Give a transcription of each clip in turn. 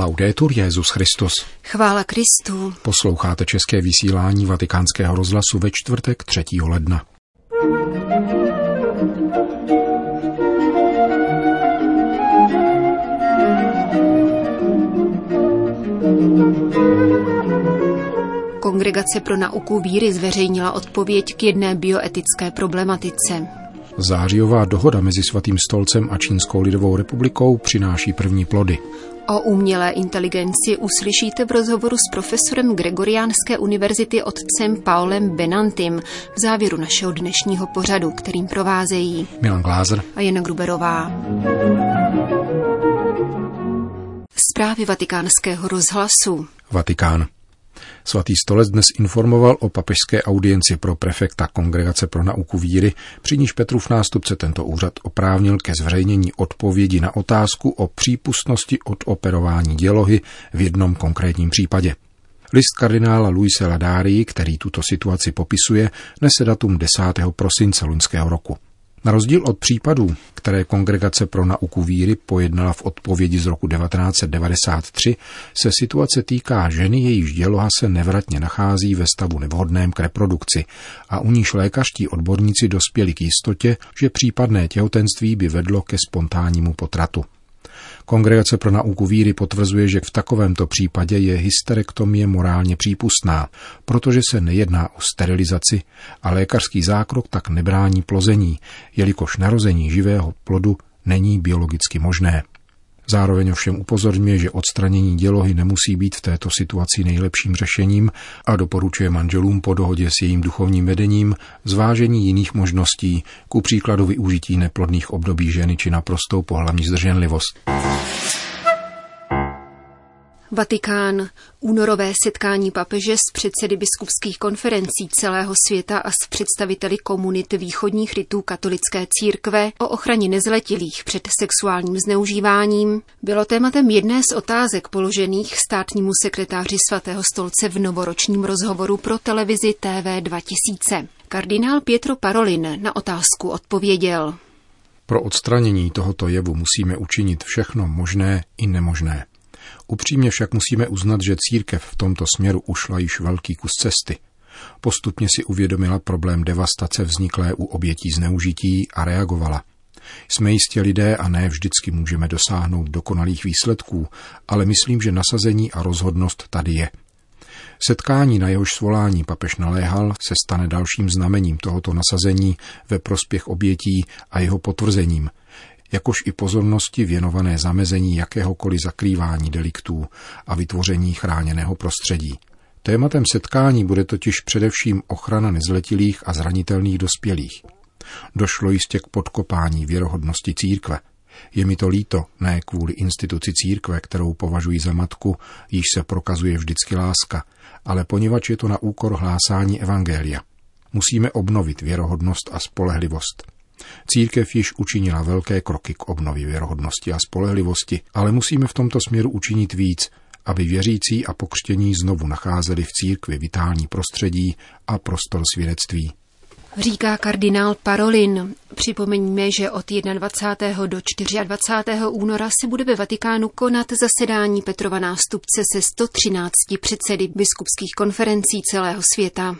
Laudetur Jezus Christus. Chvála Kristu. Posloucháte české vysílání Vatikánského rozhlasu ve čtvrtek 3. ledna. Kongregace pro nauku víry zveřejnila odpověď k jedné bioetické problematice. Zářijová dohoda mezi Svatým stolcem a Čínskou lidovou republikou přináší první plody. O umělé inteligenci uslyšíte v rozhovoru s profesorem Gregoriánské univerzity otcem Paulem Benantim v závěru našeho dnešního pořadu, kterým provázejí Milan Glázer a Jana Gruberová. Zprávy vatikánského rozhlasu. Vatikán. Svatý stolec dnes informoval o papežské audienci pro prefekta Kongregace pro nauku víry, při níž Petrův nástupce tento úřad oprávnil ke zveřejnění odpovědi na otázku o přípustnosti od operování dělohy v jednom konkrétním případě. List kardinála Luise Ladárii, který tuto situaci popisuje, nese datum 10. prosince loňského roku. Na rozdíl od případů, které Kongregace pro nauku víry pojednala v odpovědi z roku 1993, se situace týká ženy, jejíž děloha se nevratně nachází ve stavu nevhodném k reprodukci a u níž lékařští odborníci dospěli k jistotě, že případné těhotenství by vedlo ke spontánnímu potratu. Kongregace pro nauku víry potvrzuje, že v takovémto případě je hysterektomie morálně přípustná, protože se nejedná o sterilizaci a lékařský zákrok tak nebrání plození, jelikož narození živého plodu není biologicky možné. Zároveň ovšem upozorňuje, že odstranění dělohy nemusí být v této situaci nejlepším řešením a doporučuje manželům po dohodě s jejím duchovním vedením zvážení jiných možností, ku příkladu využití neplodných období ženy či naprostou pohlavní zdrženlivost. Vatikán. Únorové setkání papeže s předsedy biskupských konferencí celého světa a s představiteli komunit východních rytů katolické církve o ochraně nezletilých před sexuálním zneužíváním bylo tématem jedné z otázek položených státnímu sekretáři svatého stolce v novoročním rozhovoru pro televizi TV 2000. Kardinál Pietro Parolin na otázku odpověděl. Pro odstranění tohoto jevu musíme učinit všechno možné i nemožné. Upřímně však musíme uznat, že církev v tomto směru ušla již velký kus cesty. Postupně si uvědomila problém devastace vzniklé u obětí zneužití a reagovala. Jsme jistě lidé a ne vždycky můžeme dosáhnout dokonalých výsledků, ale myslím, že nasazení a rozhodnost tady je. Setkání, na jehož svolání papež naléhal, se stane dalším znamením tohoto nasazení ve prospěch obětí a jeho potvrzením, jakož i pozornosti věnované zamezení jakéhokoliv zakrývání deliktů a vytvoření chráněného prostředí. Tématem setkání bude totiž především ochrana nezletilých a zranitelných dospělých. Došlo jistě k podkopání věrohodnosti církve. Je mi to líto, ne kvůli instituci církve, kterou považuji za matku, již se prokazuje vždycky láska, ale poněvadž je to na úkor hlásání evangelia. Musíme obnovit věrohodnost a spolehlivost. Církev již učinila velké kroky k obnově věrohodnosti a spolehlivosti, ale musíme v tomto směru učinit víc, aby věřící a pokřtění znovu nacházeli v církvi vitální prostředí a prostor svědectví. Říká kardinál Parolin. Připomeňme, že od 21. do 24. února se bude ve Vatikánu konat zasedání Petrova nástupce se 113 předsedy biskupských konferencí celého světa.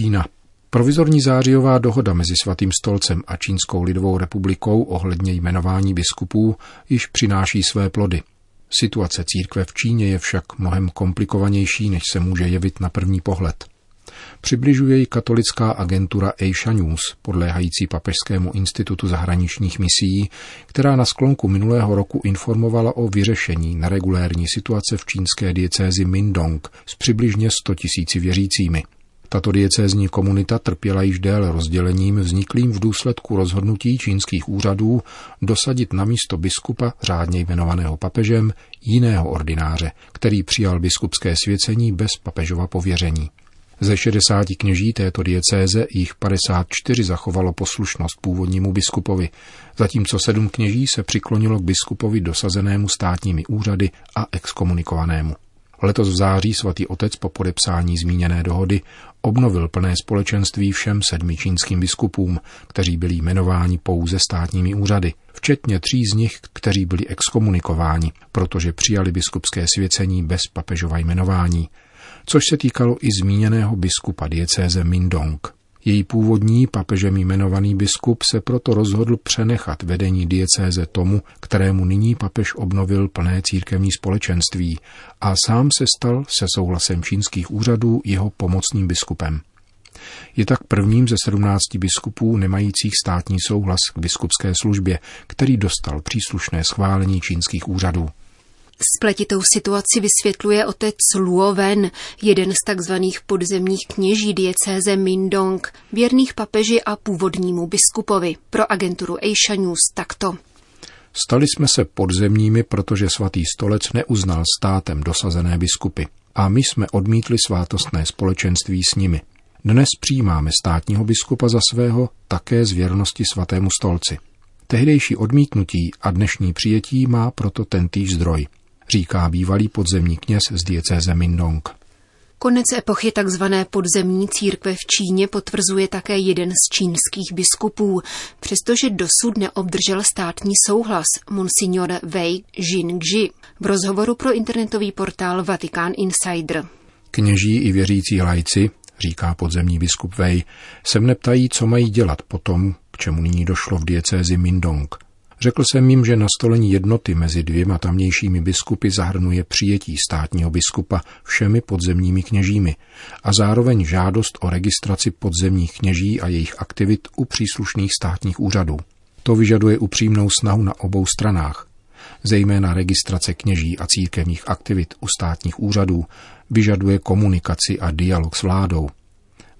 Čína. Provizorní zářijová dohoda mezi Svatým stolcem a Čínskou lidovou republikou ohledně jmenování biskupů již přináší své plody. Situace církve v Číně je však mnohem komplikovanější, než se může jevit na první pohled. Přibližuje ji katolická agentura Asia News, podléhající Papežskému institutu zahraničních misí, která na sklonku minulého roku informovala o vyřešení neregulérní situace v čínské diecézi Mindong s přibližně 100 tisíci věřícími. Tato diecézní komunita trpěla již déle rozdělením vzniklým v důsledku rozhodnutí čínských úřadů dosadit na místo biskupa řádně jmenovaného papežem jiného ordináře, který přijal biskupské svěcení bez papežova pověření. Ze 60 kněží této diecéze jich 54 zachovalo poslušnost původnímu biskupovi, zatímco sedm kněží se přiklonilo k biskupovi dosazenému státními úřady a exkomunikovanému. Letos v září svatý otec po podepsání zmíněné dohody obnovil plné společenství všem sedmi čínským biskupům, kteří byli jmenováni pouze státními úřady, včetně tří z nich, kteří byli exkomunikováni, protože přijali biskupské svěcení bez papežova jmenování, což se týkalo i zmíněného biskupa diecéze Mindong. Její původní papežem jmenovaný biskup se proto rozhodl přenechat vedení diecéze tomu, kterému nyní papež obnovil plné církevní společenství a sám se stal se souhlasem čínských úřadů jeho pomocným biskupem. Je tak prvním ze sedmnácti biskupů nemajících státní souhlas k biskupské službě, který dostal příslušné schválení čínských úřadů. Spletitou situaci vysvětluje otec Luo Wen, jeden z takzvaných podzemních kněží diecéze Mindong, věrných papeži a původnímu biskupovi. Pro agenturu Asia News takto. Stali jsme se podzemními, protože svatý stolec neuznal státem dosazené biskupy a my jsme odmítli svátostné společenství s nimi. Dnes přijímáme státního biskupa za svého také z věrnosti svatému stolci. Tehdejší odmítnutí a dnešní přijetí má proto tentýž zdroj – říká bývalý podzemní kněz z diecéze Mindong. Konec epochy tzv. podzemní církve v Číně potvrzuje také jeden z čínských biskupů, přestože dosud neobdržel státní souhlas monsignor Wei Jingji v rozhovoru pro internetový portál Vatikán Insider. Kněží i věřící lajci, říká podzemní biskup Wei, se mne ptají, co mají dělat po tom, k čemu nyní došlo v diecézi Mindong – Řekl jsem jim, že nastolení jednoty mezi dvěma tamnějšími biskupy zahrnuje přijetí státního biskupa všemi podzemními kněžími a zároveň žádost o registraci podzemních kněží a jejich aktivit u příslušných státních úřadů. To vyžaduje upřímnou snahu na obou stranách. Zejména registrace kněží a církevních aktivit u státních úřadů vyžaduje komunikaci a dialog s vládou.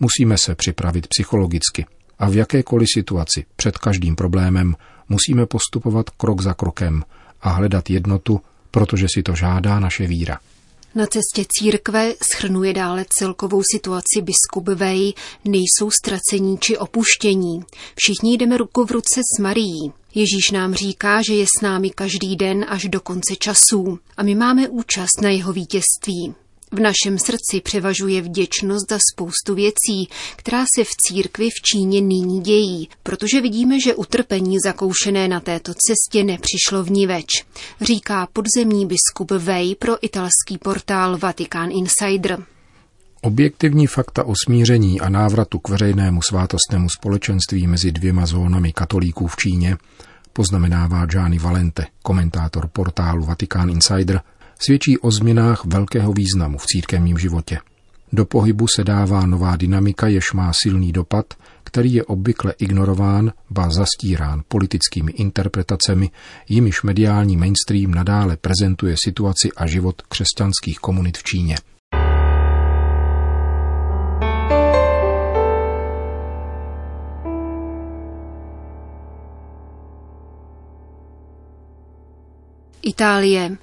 Musíme se připravit psychologicky a v jakékoliv situaci před každým problémem musíme postupovat krok za krokem a hledat jednotu, protože si to žádá naše víra. Na cestě církve schrnuje dále celkovou situaci biskup Vej, nejsou ztracení či opuštění. Všichni jdeme ruku v ruce s Marií. Ježíš nám říká, že je s námi každý den až do konce časů a my máme účast na jeho vítězství. V našem srdci převažuje vděčnost za spoustu věcí, která se v církvi v Číně nyní dějí, protože vidíme, že utrpení zakoušené na této cestě nepřišlo v ní več, říká podzemní biskup Vej pro italský portál Vatikán Insider. Objektivní fakta o smíření a návratu k veřejnému svátostnému společenství mezi dvěma zónami katolíků v Číně poznamenává Gianni Valente, komentátor portálu Vatikán Insider – svědčí o změnách velkého významu v církevním životě. Do pohybu se dává nová dynamika, jež má silný dopad, který je obvykle ignorován, ba zastírán politickými interpretacemi, jimiž mediální mainstream nadále prezentuje situaci a život křesťanských komunit v Číně. Itálie.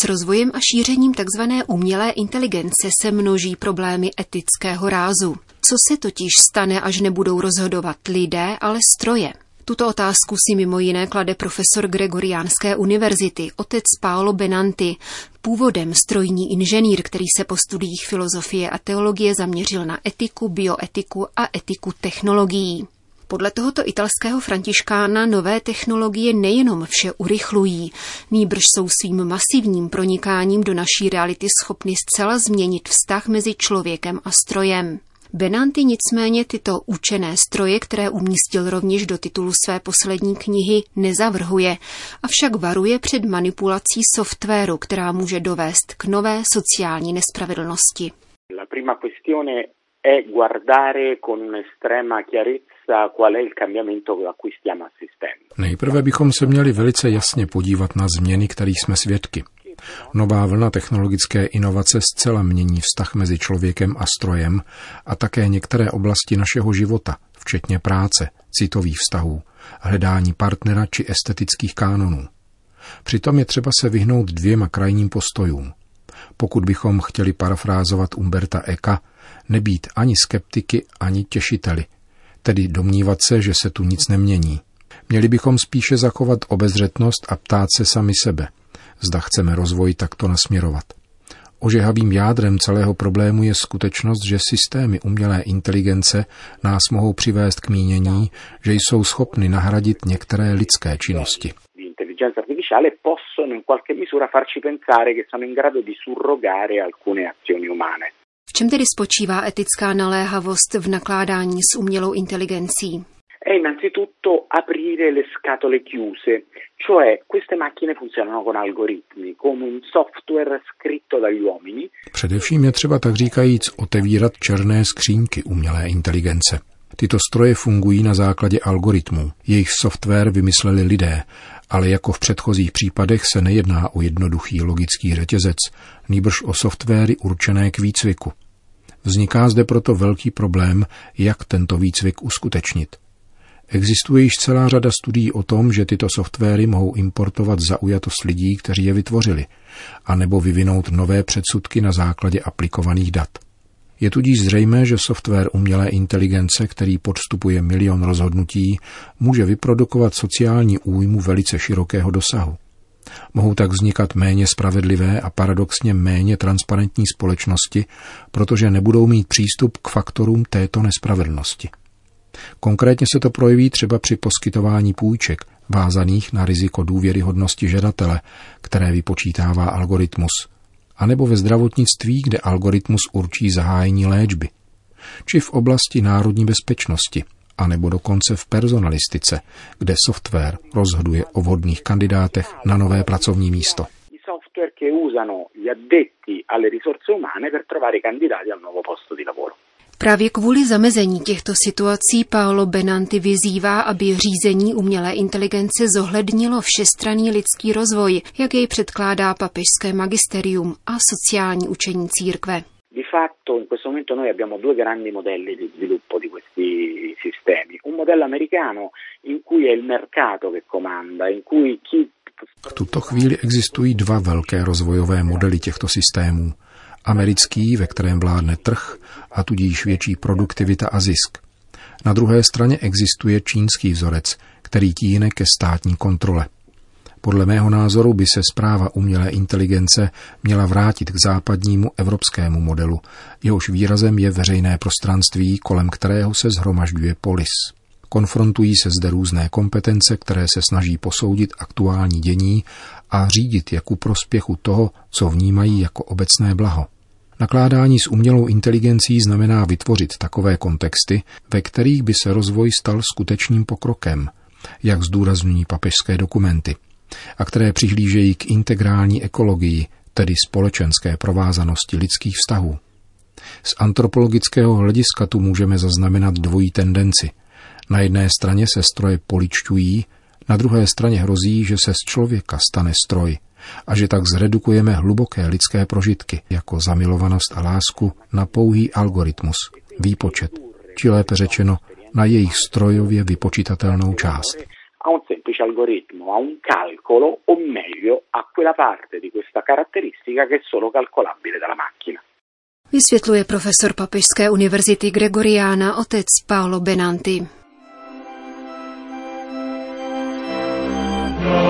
S rozvojem a šířením tzv. umělé inteligence se množí problémy etického rázu. Co se totiž stane, až nebudou rozhodovat lidé, ale stroje? Tuto otázku si mimo jiné klade profesor Gregoriánské univerzity, otec Paolo Benanti, původem strojní inženýr, který se po studiích filozofie a teologie zaměřil na etiku, bioetiku a etiku technologií. Podle tohoto italského františkána nové technologie nejenom vše urychlují, nýbrž jsou svým masivním pronikáním do naší reality schopny zcela změnit vztah mezi člověkem a strojem. Benanti nicméně tyto učené stroje, které umístil rovněž do titulu své poslední knihy, nezavrhuje, avšak varuje před manipulací softwaru, která může dovést k nové sociální nespravedlnosti. La prima Nejprve bychom se měli velice jasně podívat na změny, kterých jsme svědky. Nová vlna technologické inovace zcela mění vztah mezi člověkem a strojem a také některé oblasti našeho života, včetně práce, citových vztahů, hledání partnera či estetických kánonů. Přitom je třeba se vyhnout dvěma krajním postojům. Pokud bychom chtěli parafrázovat Umberta Eka, nebýt ani skeptiky, ani těšiteli, tedy domnívat se, že se tu nic nemění. Měli bychom spíše zachovat obezřetnost a ptát se sami sebe, zda chceme rozvoj takto nasměrovat. Ožehavým jádrem celého problému je skutečnost, že systémy umělé inteligence nás mohou přivést k mínění, že jsou schopny nahradit některé lidské činnosti. V čem tedy spočívá etická naléhavost v nakládání s umělou inteligencí? è innanzitutto aprire le scatole chiuse, cioè queste macchine funzionano con algoritmi, come un software scritto dagli uomini. Především je třeba tak říkajíc otevírat černé skřínky umělé inteligence. Tyto stroje fungují na základě algoritmů. Jejich software vymysleli lidé, ale jako v předchozích případech se nejedná o jednoduchý logický řetězec, nýbrž o softwary určené k výcviku. Vzniká zde proto velký problém, jak tento výcvik uskutečnit. Existuje již celá řada studií o tom, že tyto softwary mohou importovat zaujatost lidí, kteří je vytvořili, anebo vyvinout nové předsudky na základě aplikovaných dat. Je tudíž zřejmé, že software umělé inteligence, který podstupuje milion rozhodnutí, může vyprodukovat sociální újmu velice širokého dosahu. Mohou tak vznikat méně spravedlivé a paradoxně méně transparentní společnosti, protože nebudou mít přístup k faktorům této nespravedlnosti. Konkrétně se to projeví třeba při poskytování půjček, vázaných na riziko důvěryhodnosti žadatele, které vypočítává algoritmus, anebo ve zdravotnictví, kde algoritmus určí zahájení léčby, či v oblasti národní bezpečnosti, anebo dokonce v personalistice, kde software rozhoduje o vhodných kandidátech na nové pracovní místo. software che usano gli addetti alle risorse umane per trovare candidati al nuovo posto di lavoro. Právě kvůli zamezení těchto situací Paolo Benanti vyzývá, aby řízení umělé inteligence zohlednilo všestranný lidský rozvoj, jak jej předkládá papežské magisterium a sociální učení církve. Di fatto in questo momento noi abbiamo due grandi modelli di sviluppo di questi. Un modello americano in cui è il mercato che comanda, in cui chi v tuto chvíli existují dva velké rozvojové modely těchto systémů americký, ve kterém vládne trh a tudíž větší produktivita a zisk. Na druhé straně existuje čínský vzorec, který tíhne ke státní kontrole. Podle mého názoru by se zpráva umělé inteligence měla vrátit k západnímu evropskému modelu, jehož výrazem je veřejné prostranství, kolem kterého se zhromažďuje polis. Konfrontují se zde různé kompetence, které se snaží posoudit aktuální dění a řídit jako prospěchu toho, co vnímají jako obecné blaho. Nakládání s umělou inteligencí znamená vytvořit takové kontexty, ve kterých by se rozvoj stal skutečným pokrokem, jak zdůrazňují papežské dokumenty, a které přihlížejí k integrální ekologii, tedy společenské provázanosti lidských vztahů. Z antropologického hlediska tu můžeme zaznamenat dvojí tendenci. Na jedné straně se stroje poličťují, na druhé straně hrozí, že se z člověka stane stroj a že tak zredukujeme hluboké lidské prožitky, jako zamilovanost a lásku, na pouhý algoritmus, výpočet, či lépe řečeno, na jejich strojově vypočítatelnou část. a un semplice algoritmo, a un calcolo, o meglio a quella parte di questa caratteristica che è solo calcolabile dalla macchina. Vysvětluje profesor Papežské univerzity Gregoriana otec Paolo Benanti. No.